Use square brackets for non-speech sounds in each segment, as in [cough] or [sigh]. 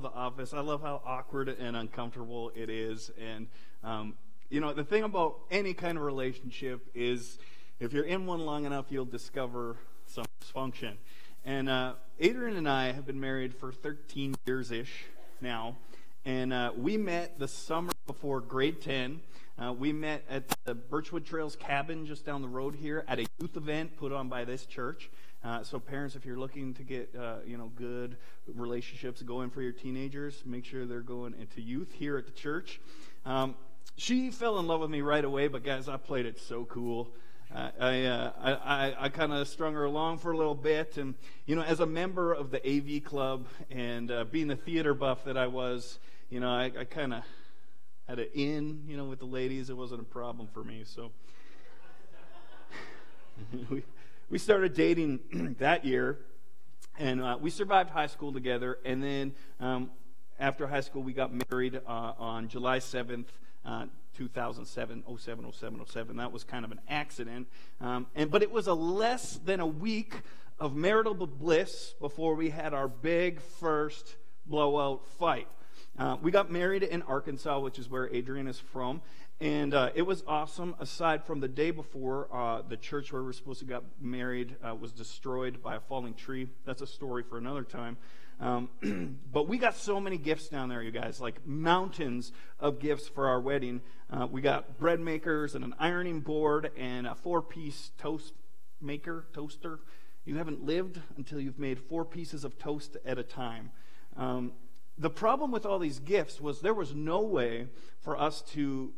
love The Office. I love how awkward and uncomfortable it is. And, um, you know, the thing about any kind of relationship is if you're in one long enough, you'll discover some dysfunction. And uh, Adrian and I have been married for 13 years ish now. And uh, we met the summer before grade 10. Uh, we met at the Birchwood Trails cabin just down the road here at a youth event put on by this church. Uh, so, parents, if you're looking to get uh, you know good relationships going for your teenagers, make sure they're going into youth here at the church. Um, she fell in love with me right away, but guys, I played it so cool. Uh, I, uh, I, I, I kind of strung her along for a little bit. And, you know, as a member of the AV club and uh, being the theater buff that I was, you know, I, I kind of had an in, you know, with the ladies. It wasn't a problem for me. So [laughs] we, we started dating [clears throat] that year, and uh, we survived high school together. And then um, after high school, we got married uh, on July 7th, uh, 2007, 07, 07, 07. That was kind of an accident. Um, and, but it was a less than a week of marital bliss before we had our big first blowout fight. Uh, we got married in Arkansas, which is where Adrian is from. And uh, it was awesome. Aside from the day before, uh, the church where we were supposed to get married uh, was destroyed by a falling tree. That's a story for another time. Um, [clears throat] but we got so many gifts down there, you guys, like mountains of gifts for our wedding. Uh, we got bread makers and an ironing board and a four piece toast maker, toaster. You haven't lived until you've made four pieces of toast at a time. Um, the problem with all these gifts was there was no way for us to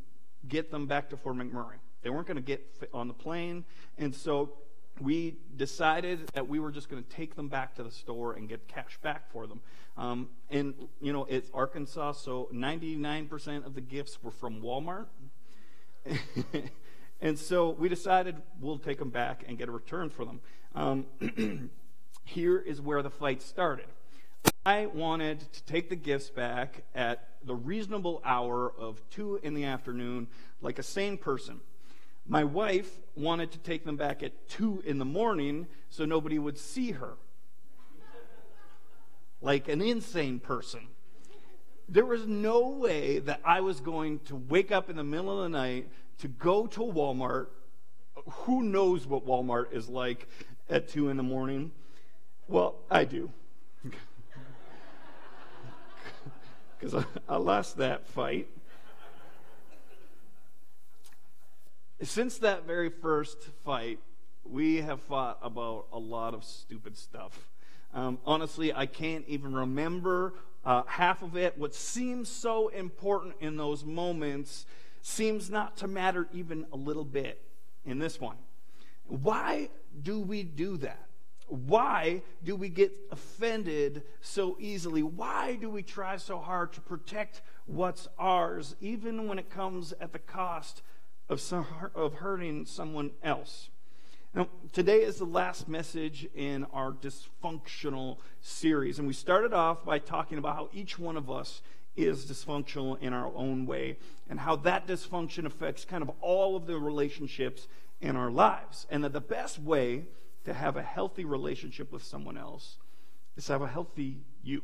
get them back to Fort McMurray. They weren't going to get on the plane. And so we decided that we were just going to take them back to the store and get cash back for them. Um, and, you know, it's Arkansas, so 99% of the gifts were from Walmart. [laughs] and so we decided we'll take them back and get a return for them. Um, [clears throat] here is where the fight started. I wanted to take the gifts back at the reasonable hour of 2 in the afternoon, like a sane person. My wife wanted to take them back at 2 in the morning so nobody would see her, like an insane person. There was no way that I was going to wake up in the middle of the night to go to Walmart. Who knows what Walmart is like at 2 in the morning? Well, I do because I, I lost that fight. Since that very first fight, we have fought about a lot of stupid stuff. Um, honestly, I can't even remember uh, half of it. What seems so important in those moments seems not to matter even a little bit in this one. Why do we do that? Why do we get offended so easily? Why do we try so hard to protect what's ours, even when it comes at the cost of, some, of hurting someone else? Now, today is the last message in our dysfunctional series. And we started off by talking about how each one of us is dysfunctional in our own way and how that dysfunction affects kind of all of the relationships in our lives. And that the best way to have a healthy relationship with someone else is to have a healthy you.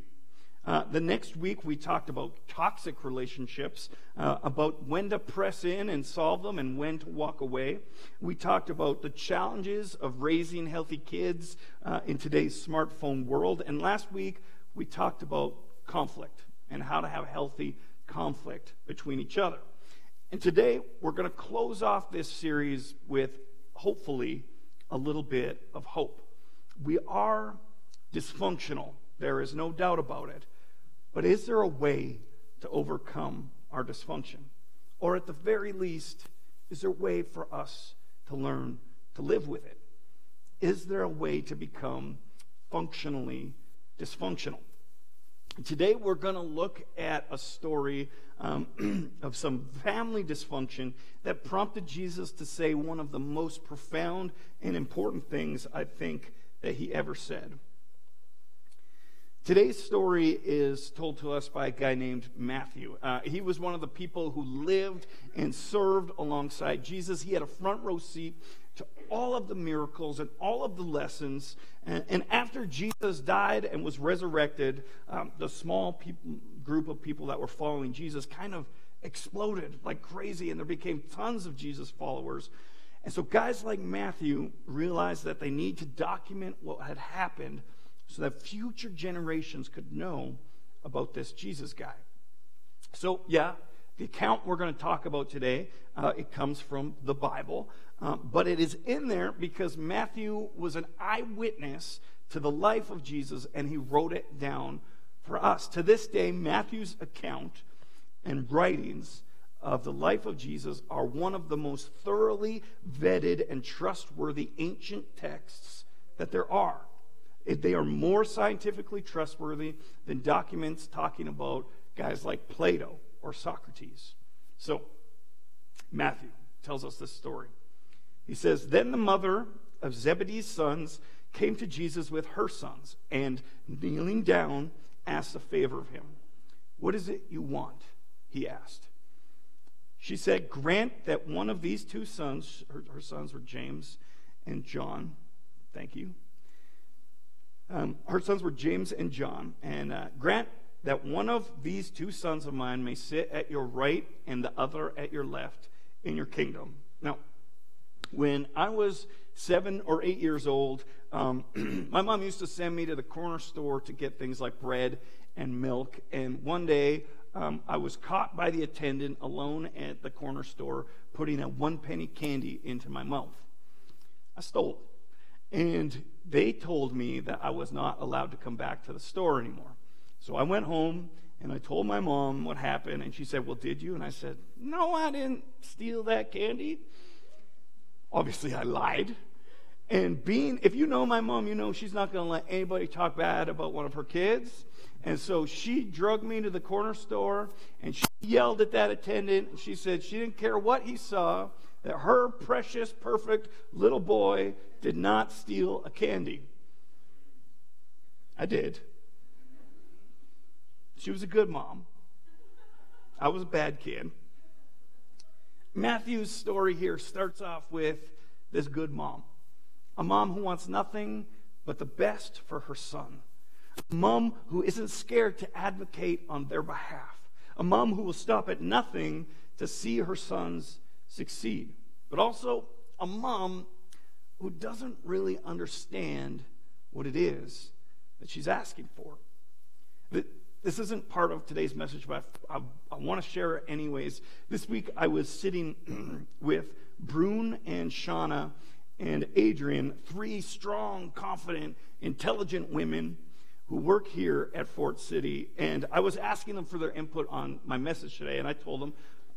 Uh, the next week, we talked about toxic relationships, uh, about when to press in and solve them and when to walk away. We talked about the challenges of raising healthy kids uh, in today's smartphone world. And last week, we talked about conflict and how to have healthy conflict between each other. And today, we're going to close off this series with hopefully a little bit of hope. We are dysfunctional, there is no doubt about it. But is there a way to overcome our dysfunction? Or at the very least, is there a way for us to learn to live with it? Is there a way to become functionally dysfunctional? Today, we're going to look at a story um, [clears throat] of some family dysfunction that prompted Jesus to say one of the most profound and important things I think that he ever said. Today's story is told to us by a guy named Matthew. Uh, he was one of the people who lived and served alongside Jesus. He had a front row seat to all of the miracles and all of the lessons. And, and after Jesus died and was resurrected, um, the small group of people that were following Jesus kind of exploded like crazy, and there became tons of Jesus followers. And so, guys like Matthew realized that they need to document what had happened so that future generations could know about this Jesus guy. So, yeah, the account we're going to talk about today, uh, it comes from the Bible, um, but it is in there because Matthew was an eyewitness to the life of Jesus and he wrote it down for us. To this day, Matthew's account and writings of the life of Jesus are one of the most thoroughly vetted and trustworthy ancient texts that there are. They are more scientifically trustworthy than documents talking about guys like Plato or Socrates. So, Matthew tells us this story. He says, Then the mother of Zebedee's sons came to Jesus with her sons, and kneeling down, asked a favor of him. What is it you want? He asked. She said, Grant that one of these two sons, her, her sons were James and John. Thank you. Um, her sons were James and John. And uh, grant that one of these two sons of mine may sit at your right and the other at your left in your kingdom. Now, when I was seven or eight years old, um, [clears throat] my mom used to send me to the corner store to get things like bread and milk. And one day, um, I was caught by the attendant alone at the corner store putting a one penny candy into my mouth. I stole it. And they told me that I was not allowed to come back to the store anymore. So I went home and I told my mom what happened, and she said, Well, did you? And I said, No, I didn't steal that candy. Obviously, I lied. And being, if you know my mom, you know she's not going to let anybody talk bad about one of her kids. And so she drugged me to the corner store and she yelled at that attendant. And she said she didn't care what he saw, that her precious, perfect little boy did not steal a candy. I did. She was a good mom. I was a bad kid. Matthew's story here starts off with this good mom, a mom who wants nothing but the best for her son, a mom who isn't scared to advocate on their behalf, a mom who will stop at nothing to see her sons succeed, but also a mom who doesn't really understand what it is that she's asking for. This isn't part of today's message, but I, I, I want to share it anyways. This week I was sitting [clears throat] with Brune and Shauna and Adrian, three strong, confident, intelligent women who work here at Fort City. And I was asking them for their input on my message today, and I told them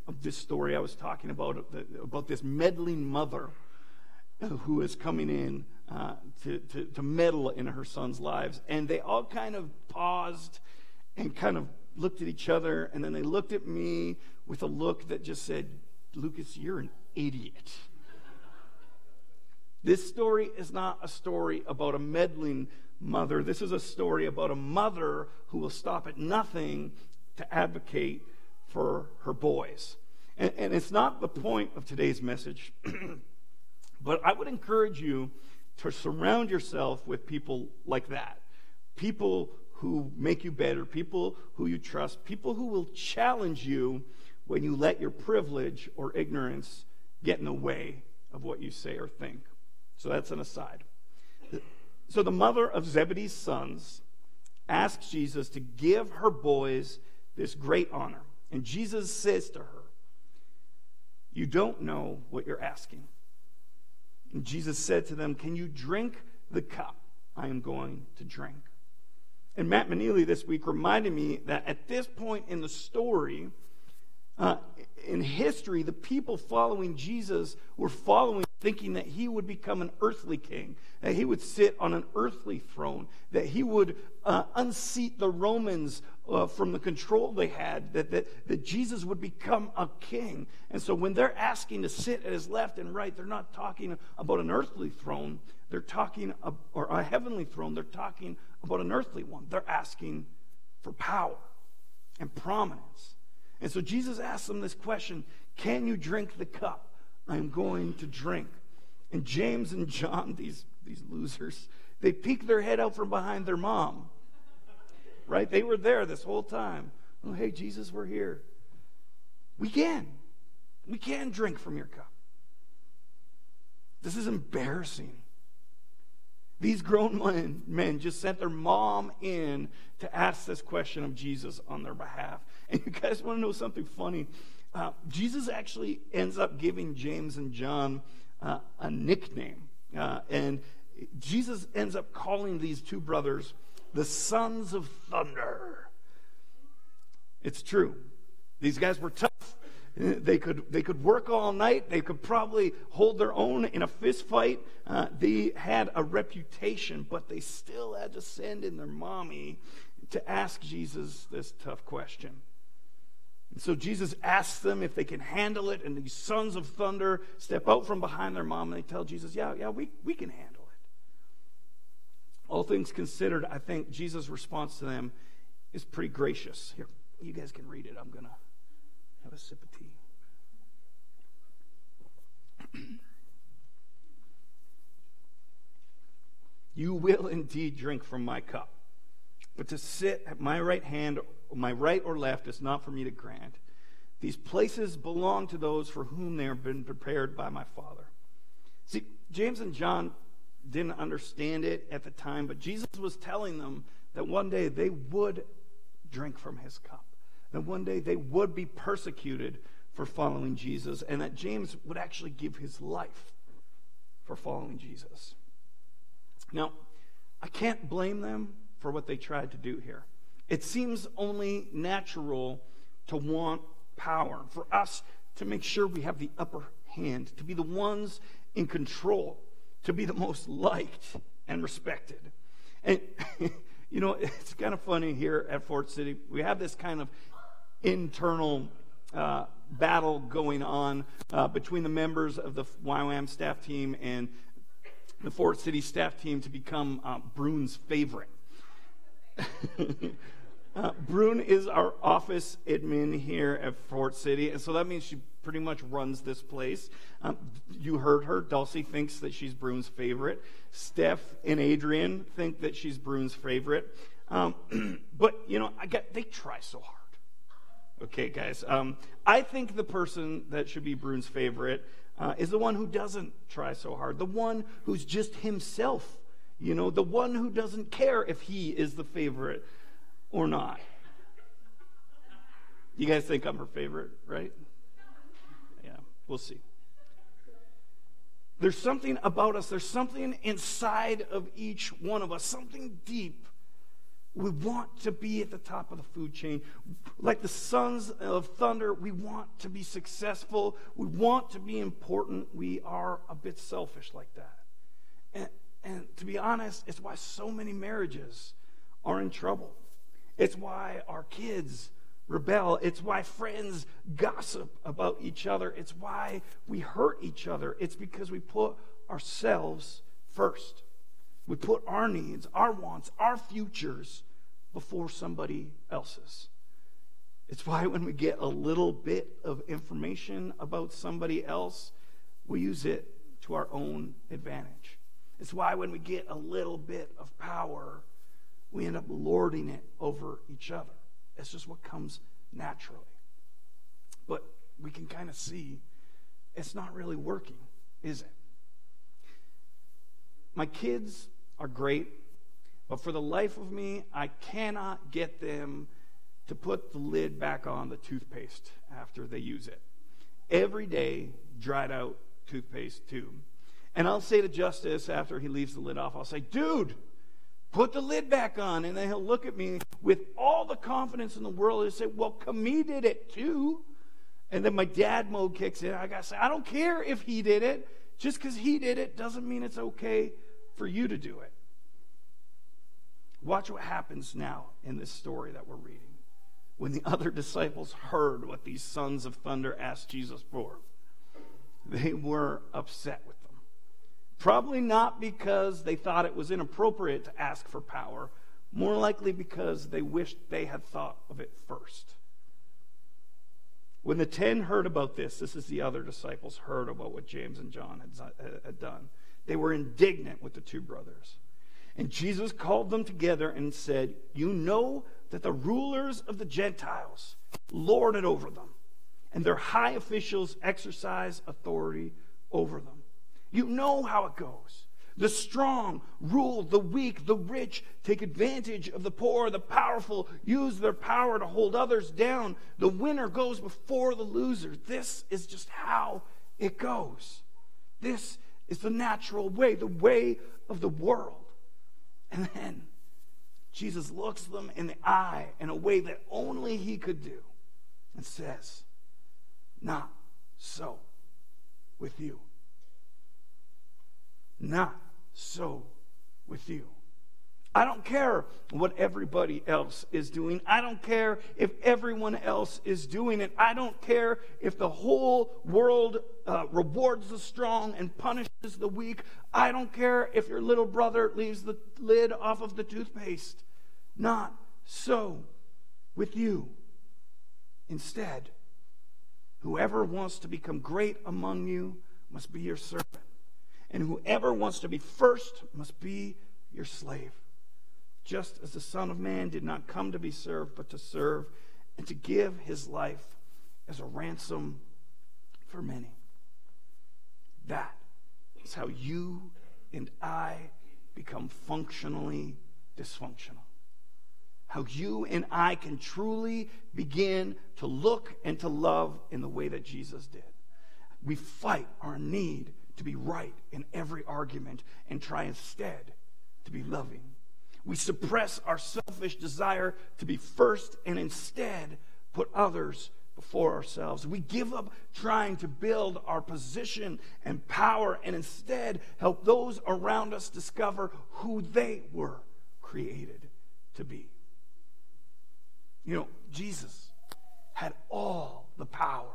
of this story I was talking about, about this meddling mother who is coming in uh, to, to, to meddle in her son's lives. And they all kind of paused and kind of looked at each other, and then they looked at me with a look that just said, Lucas, you're an idiot. This story is not a story about a meddling mother. This is a story about a mother who will stop at nothing to advocate for her boys. And, and it's not the point of today's message, [clears throat] but I would encourage you to surround yourself with people like that. People who make you better, people who you trust, people who will challenge you when you let your privilege or ignorance get in the way of what you say or think. So that's an aside. So the mother of Zebedee's sons asks Jesus to give her boys this great honor. And Jesus says to her, You don't know what you're asking. And Jesus said to them, Can you drink the cup I am going to drink? And Matt Manili this week reminded me that at this point in the story, uh, in history, the people following Jesus were following, thinking that he would become an earthly king, that he would sit on an earthly throne, that he would uh, unseat the Romans uh, from the control they had, that, that, that Jesus would become a king. And so when they're asking to sit at his left and right, they're not talking about an earthly throne, they're talking, or a heavenly throne, they're talking about an earthly one. They're asking for power and prominence. And so Jesus asks them this question Can you drink the cup I'm going to drink? And James and John, [laughs] these, these losers, they peek their head out from behind their mom. Right? They were there this whole time. Oh, hey, Jesus, we're here. We can. We can drink from your cup. This is embarrassing. These grown [laughs] men, men just sent their mom in to ask this question of Jesus on their behalf. And you guys want to know something funny? Uh, Jesus actually ends up giving James and John uh, a nickname. Uh, and Jesus ends up calling these two brothers the sons of thunder. It's true. These guys were tough. They could, they could work all night. They could probably hold their own in a fist fight. Uh, they had a reputation, but they still had to send in their mommy to ask Jesus this tough question. And so Jesus asks them if they can handle it, and these sons of thunder step out from behind their mom and they tell Jesus, Yeah, yeah, we, we can handle it. All things considered, I think Jesus' response to them is pretty gracious. Here, you guys can read it. I'm going to have a sip of tea. [clears throat] you will indeed drink from my cup, but to sit at my right hand my right or left is not for me to grant. These places belong to those for whom they have been prepared by my Father. See, James and John didn't understand it at the time, but Jesus was telling them that one day they would drink from his cup, that one day they would be persecuted for following Jesus, and that James would actually give his life for following Jesus. Now, I can't blame them for what they tried to do here. It seems only natural to want power, for us to make sure we have the upper hand, to be the ones in control, to be the most liked and respected. And, [laughs] you know, it's kind of funny here at Fort City. We have this kind of internal uh, battle going on uh, between the members of the YWAM staff team and the Fort City staff team to become uh, Brune's favorite. [laughs] Uh, Brune is our office admin here at Fort City, and so that means she pretty much runs this place. Um, you heard her. Dulcie thinks that she's Brune's favorite. Steph and Adrian think that she's Brune's favorite. Um, [clears throat] but, you know, I get, they try so hard. Okay, guys. Um, I think the person that should be Brune's favorite uh, is the one who doesn't try so hard, the one who's just himself. You know, the one who doesn't care if he is the favorite or not? You guys think I'm her favorite, right? Yeah, we'll see. There's something about us, there's something inside of each one of us, something deep. We want to be at the top of the food chain. Like the sons of thunder, we want to be successful. We want to be important. We are a bit selfish like that. And, and to be honest, it's why so many marriages are in trouble. It's why our kids rebel. It's why friends gossip about each other. It's why we hurt each other. It's because we put ourselves first. We put our needs, our wants, our futures before somebody else's. It's why when we get a little bit of information about somebody else, we use it to our own advantage. It's why when we get a little bit of power, we end up lording it over each other. It's just what comes naturally. But we can kind of see it's not really working, is it? My kids are great, but for the life of me, I cannot get them to put the lid back on the toothpaste after they use it. Every day, dried out toothpaste tube. And I'll say to Justice after he leaves the lid off, I'll say, dude, put the lid back on. And then he'll look at me with all the confidence in the world and say, Well, Camille did it too. And then my dad mode kicks in. I got to say, I don't care if he did it. Just because he did it doesn't mean it's okay for you to do it. Watch what happens now in this story that we're reading. When the other disciples heard what these sons of thunder asked Jesus for, they were upset with Probably not because they thought it was inappropriate to ask for power, more likely because they wished they had thought of it first. When the ten heard about this, this is the other disciples heard about what James and John had, done. They were indignant with the two brothers. And Jesus called them together and said, You know that the rulers of the Gentiles lord it over them, and their high officials exercise authority over them. You know how it goes. The strong rule the weak, the rich take advantage of the poor, the powerful use their power to hold others down. The winner goes before the loser. This is just how it goes. This is the natural way, the way of the world. And then Jesus looks them in the eye in a way that only he could do and says, Not so with you. Not so with you. I don't care what everybody else is doing. I don't care if everyone else is doing it. I don't care if the whole world uh, rewards the strong and punishes the weak. I don't care if your little brother leaves the lid off of the toothpaste. Not so with you. Instead, whoever wants to become great among you must be your servant. And whoever wants to be first must be your slave just as the Son of Man did not come to be served, but to serve and to give his life as a ransom for many. That is how you and I become functionally dysfunctional. How you and I can truly begin to look and to love in the way that Jesus did. We fight our need to be right in every argument and try instead to be loving we suppress our selfish desire to be first and instead put others before ourselves. We give up trying to build our position and power and instead help those around us discover who they were created to be. You know, Jesus had all the power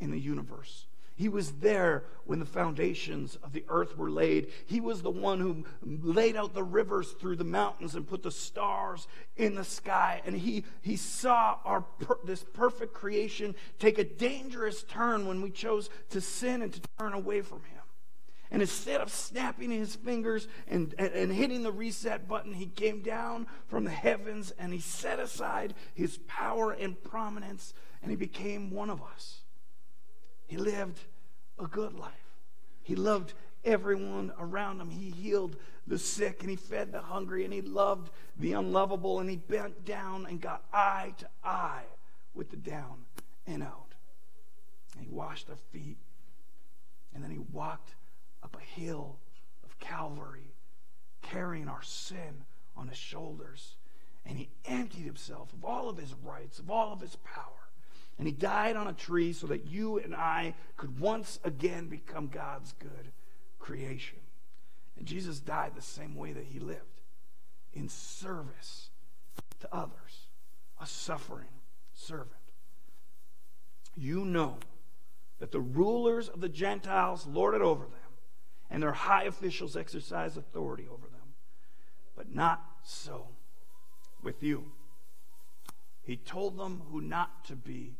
in the universe. He was there when the foundations of the earth were laid. He was the one who laid out the rivers through the mountains and put the stars in the sky. And he, he saw our this perfect creation take a dangerous turn when we chose to sin and to turn away from him. And instead of snapping his fingers and, and, and, hitting the reset button, he came down from the heavens and he set aside his power and prominence and he became one of us. He lived a good life. He loved everyone around him. He healed the sick and he fed the hungry and he loved the unlovable and he bent down and got eye to eye with the down and out. And he washed their feet and then he walked up a hill of Calvary carrying our sin on his shoulders. And he emptied himself of all of his rights, of all of his power. And he died on a tree so that you and I could once again become God's good creation. And Jesus died the same way that he lived in service to others, a suffering servant. You know that the rulers of the Gentiles lord it over them, and their high officials exercise authority over them. But not so with you. He told them who not to be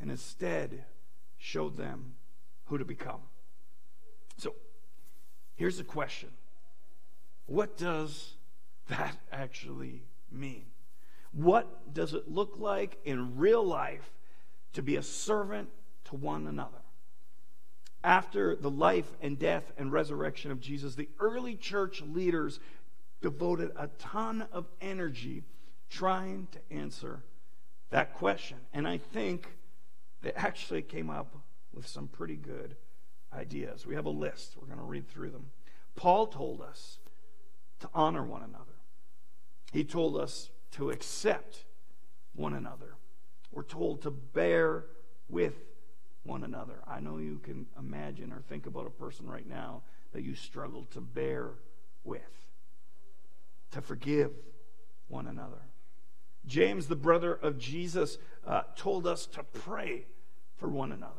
and instead showed them who to become. So, here's the question What does that actually mean? What does it look like in real life to be a servant to one another? After the life and death and resurrection of Jesus, the early church leaders devoted a ton of energy trying to answer that question. And I think they actually came up with some pretty good ideas. We have a list. We're going to read through them. Paul told us to honor one another, he told us to accept one another. We're told to bear with one another. I know you can imagine or think about a person right now that you struggle to bear with, to forgive one another. James, the brother of Jesus, uh, told us to pray for one another.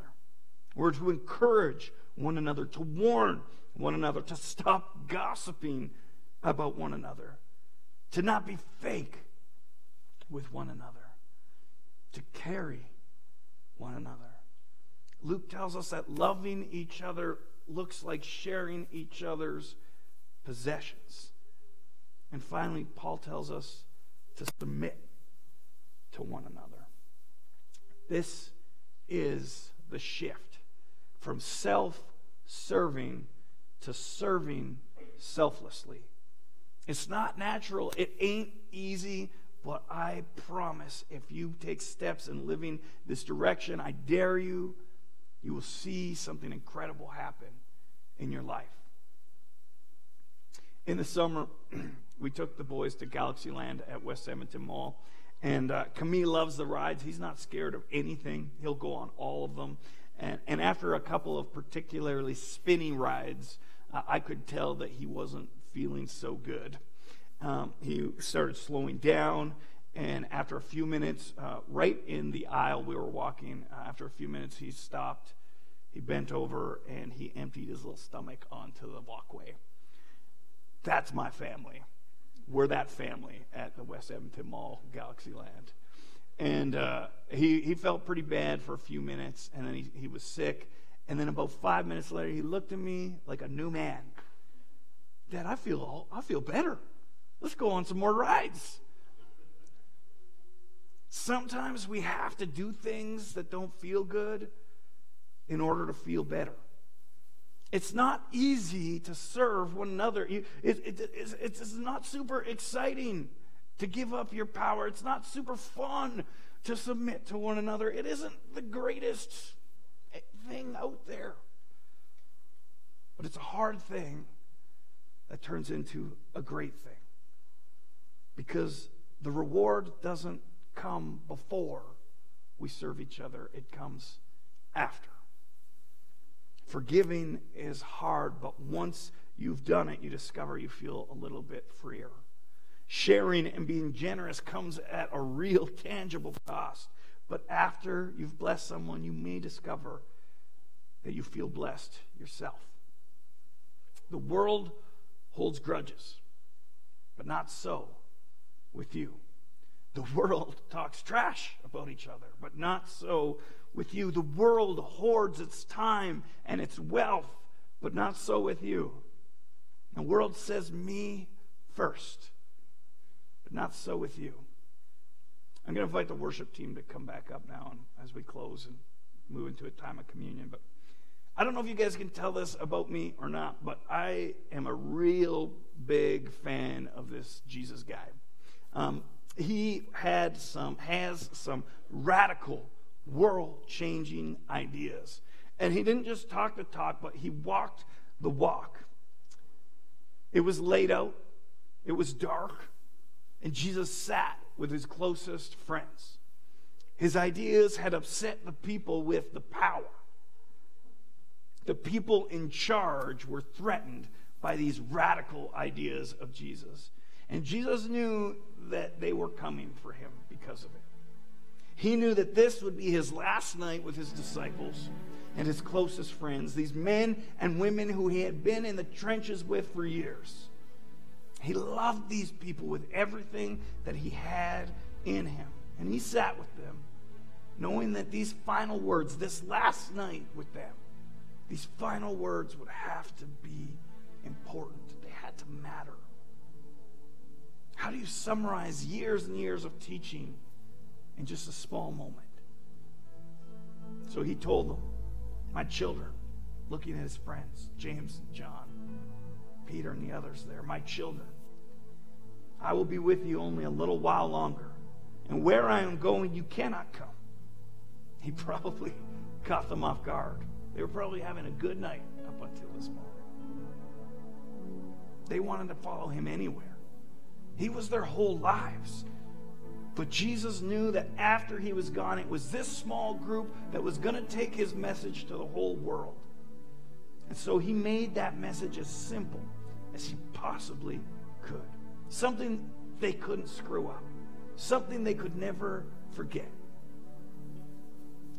We're to encourage one another, to warn one another, to stop gossiping about one another, to not be fake with one another, to carry one another. Luke tells us that loving each other looks like sharing each other's possessions. And finally, Paul tells us to submit to one another. This is the shift from self serving to serving selflessly. It's not natural, it ain't easy, but I promise if you take steps in living this direction, I dare you, you will see something incredible happen in your life. In the summer, [clears throat] we took the boys to Galaxyland at West Edmonton Mall. And uh, Camille loves the rides. He's not scared of anything. He'll go on all of them. And, and after a couple of particularly spinny rides, uh, I could tell that he wasn't feeling so good. Um, he started slowing down. And after a few minutes, uh, right in the aisle we were walking, uh, after a few minutes, he stopped. He bent over and he emptied his little stomach onto the walkway. That's my family. We're that family at the West Edmonton Mall, Galaxyland. And uh, he, he felt pretty bad for a few minutes, and then he, he was sick. And then about five minutes later, he looked at me like a new man. Dad, I feel, I feel better. Let's go on some more rides. Sometimes we have to do things that don't feel good in order to feel better. It's not easy to serve one another. It, it, it, it's, it's not super exciting to give up your power. It's not super fun to submit to one another. It isn't the greatest thing out there. But it's a hard thing that turns into a great thing. Because the reward doesn't come before we serve each other, it comes after. Forgiving is hard, but once you've done it, you discover you feel a little bit freer. Sharing and being generous comes at a real [laughs] tangible cost. But after you've blessed someone, you may discover that you feel blessed yourself. The world holds grudges, but not so with you. The [laughs] world talks trash about each other, but not so with you. The world hoards its time and its wealth, but not so with you. The world says, Me first, but not so with you. I'm going to invite the worship team to come back up now and as we close and move into a time of communion. But I don't know if you guys can tell this about me or not, but I am a real big fan of this Jesus guy. Um, he had some has some radical world changing ideas. And he didn't just talk the talk, but he walked the walk. It was laid out, it was dark, and Jesus sat with his closest friends. His ideas had upset the people with the power. The people in charge were threatened by these radical ideas of Jesus. And Jesus knew that they were coming for him because of it. He knew that this would be his last night with his disciples and his closest friends, these men and women who he had been in the trenches with for years. He loved these people with everything that he had in him. And he sat with them, knowing that these final words, this last night with them, these final words would have to be important. They had to matter. How do you summarize years and years of teaching in just a small moment. So he told them, My children, looking at his friends, James and John, Peter and the others there, my children, I will be with you only a little while longer. And where I am going, you cannot come. He [laughs] probably caught them off guard. They were probably having a good night up until this moment. They wanted to follow him anywhere. He was their whole lives. But Jesus knew that after he was gone, it was this small group that was going to take his message to the whole world. And so he made that message as simple as he possibly could. Something they couldn't screw up, something they could never forget.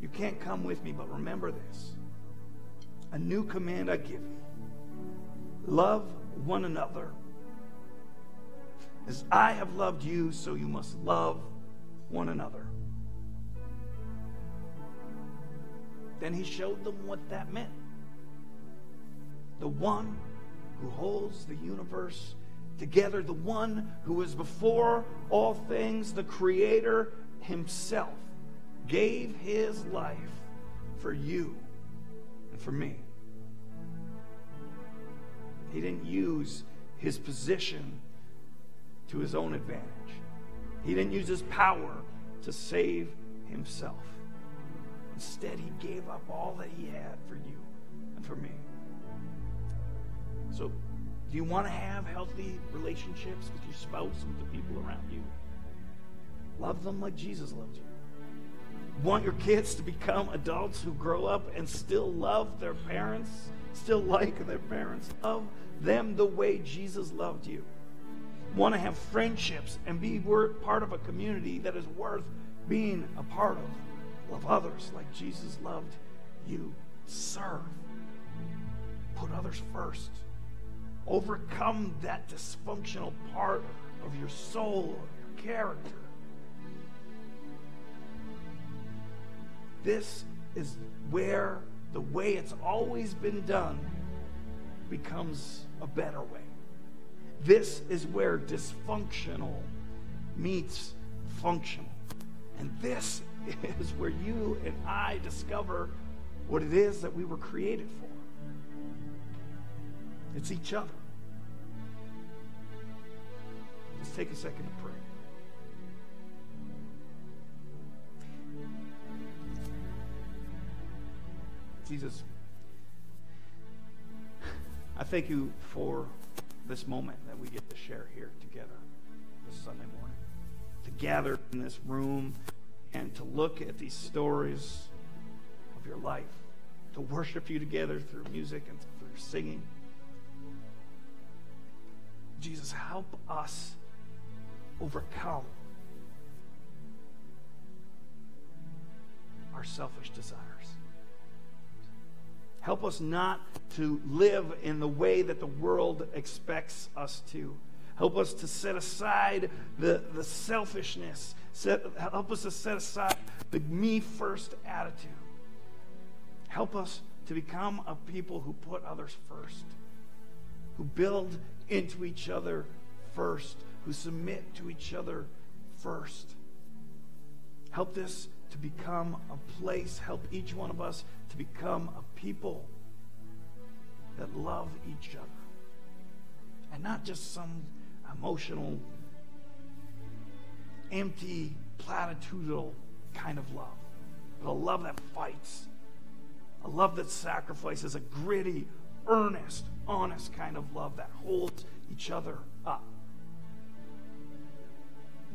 You can't come with me, but remember this a new command I give you love one another. As I have loved you, so you must love one another. then he showed them what that meant. The one who holds the universe together, the one who is before all things, the Creator himself, gave his life for you and for me. He didn't use his position to his own advantage. He didn't use his power to save himself. Instead, he gave up all that he had for you and for me. So, do you want to have healthy relationships with your spouse and with the people around you? Love them like Jesus loved you. Want your kids to become adults who grow up and still love their parents, still like their parents. Love them the way Jesus loved you. Want to have friendships and be part of a community that is worth being a part of. Love others like Jesus loved you. Serve. Put others first. Overcome that dysfunctional part of your soul or your character. This is where the way it's always been done becomes a better way. This is where dysfunctional meets functional. And this [laughs] is where you and I discover what it is that we were created for. It's each other. Let's take a second to pray. Jesus, I thank you for this moment that we get to share here together this Sunday morning. To gather in this room and to look at these stories of your life, to worship you together through music and through singing. Jesus, help us overcome our selfish desires. Help us not to live in the way that the world expects us to. Help us to set aside the, the selfishness. Set, help us to set aside the me first attitude. Help us to become a people who put others first, who build into each other first, who submit to each other first. Help this to become a place, help each one of us to become a people that love each other. And not just some emotional, empty, platitudinal kind of love, but a love that fights, a love that sacrifices, a gritty, earnest, honest kind of love that holds each other up.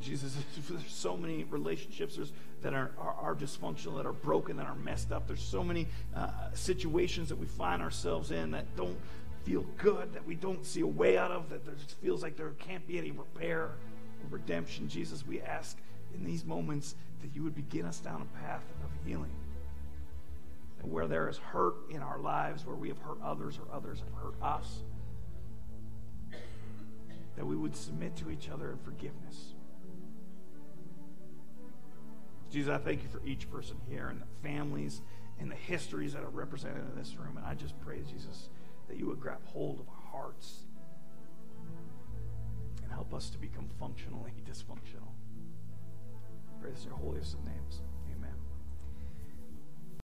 Jesus, [laughs] there's so many relationships that are, are, are, dysfunctional, that are broken, that are messed up. There's so many uh, situations that we find ourselves in that don't feel good, that we don't see a way out of, that there feels like there can't be any repair or redemption. Jesus, we ask in these moments that you would begin us down a path of healing. And where there is hurt in our lives, where we have hurt others or others have hurt us, that we would submit to each other in forgiveness Jesus, I thank you for each person here and the families and the histories that are represented in this room. And I just pray, Jesus, that you would grab hold of our hearts and help us to become functionally dysfunctional. I pray this in your holiest of names.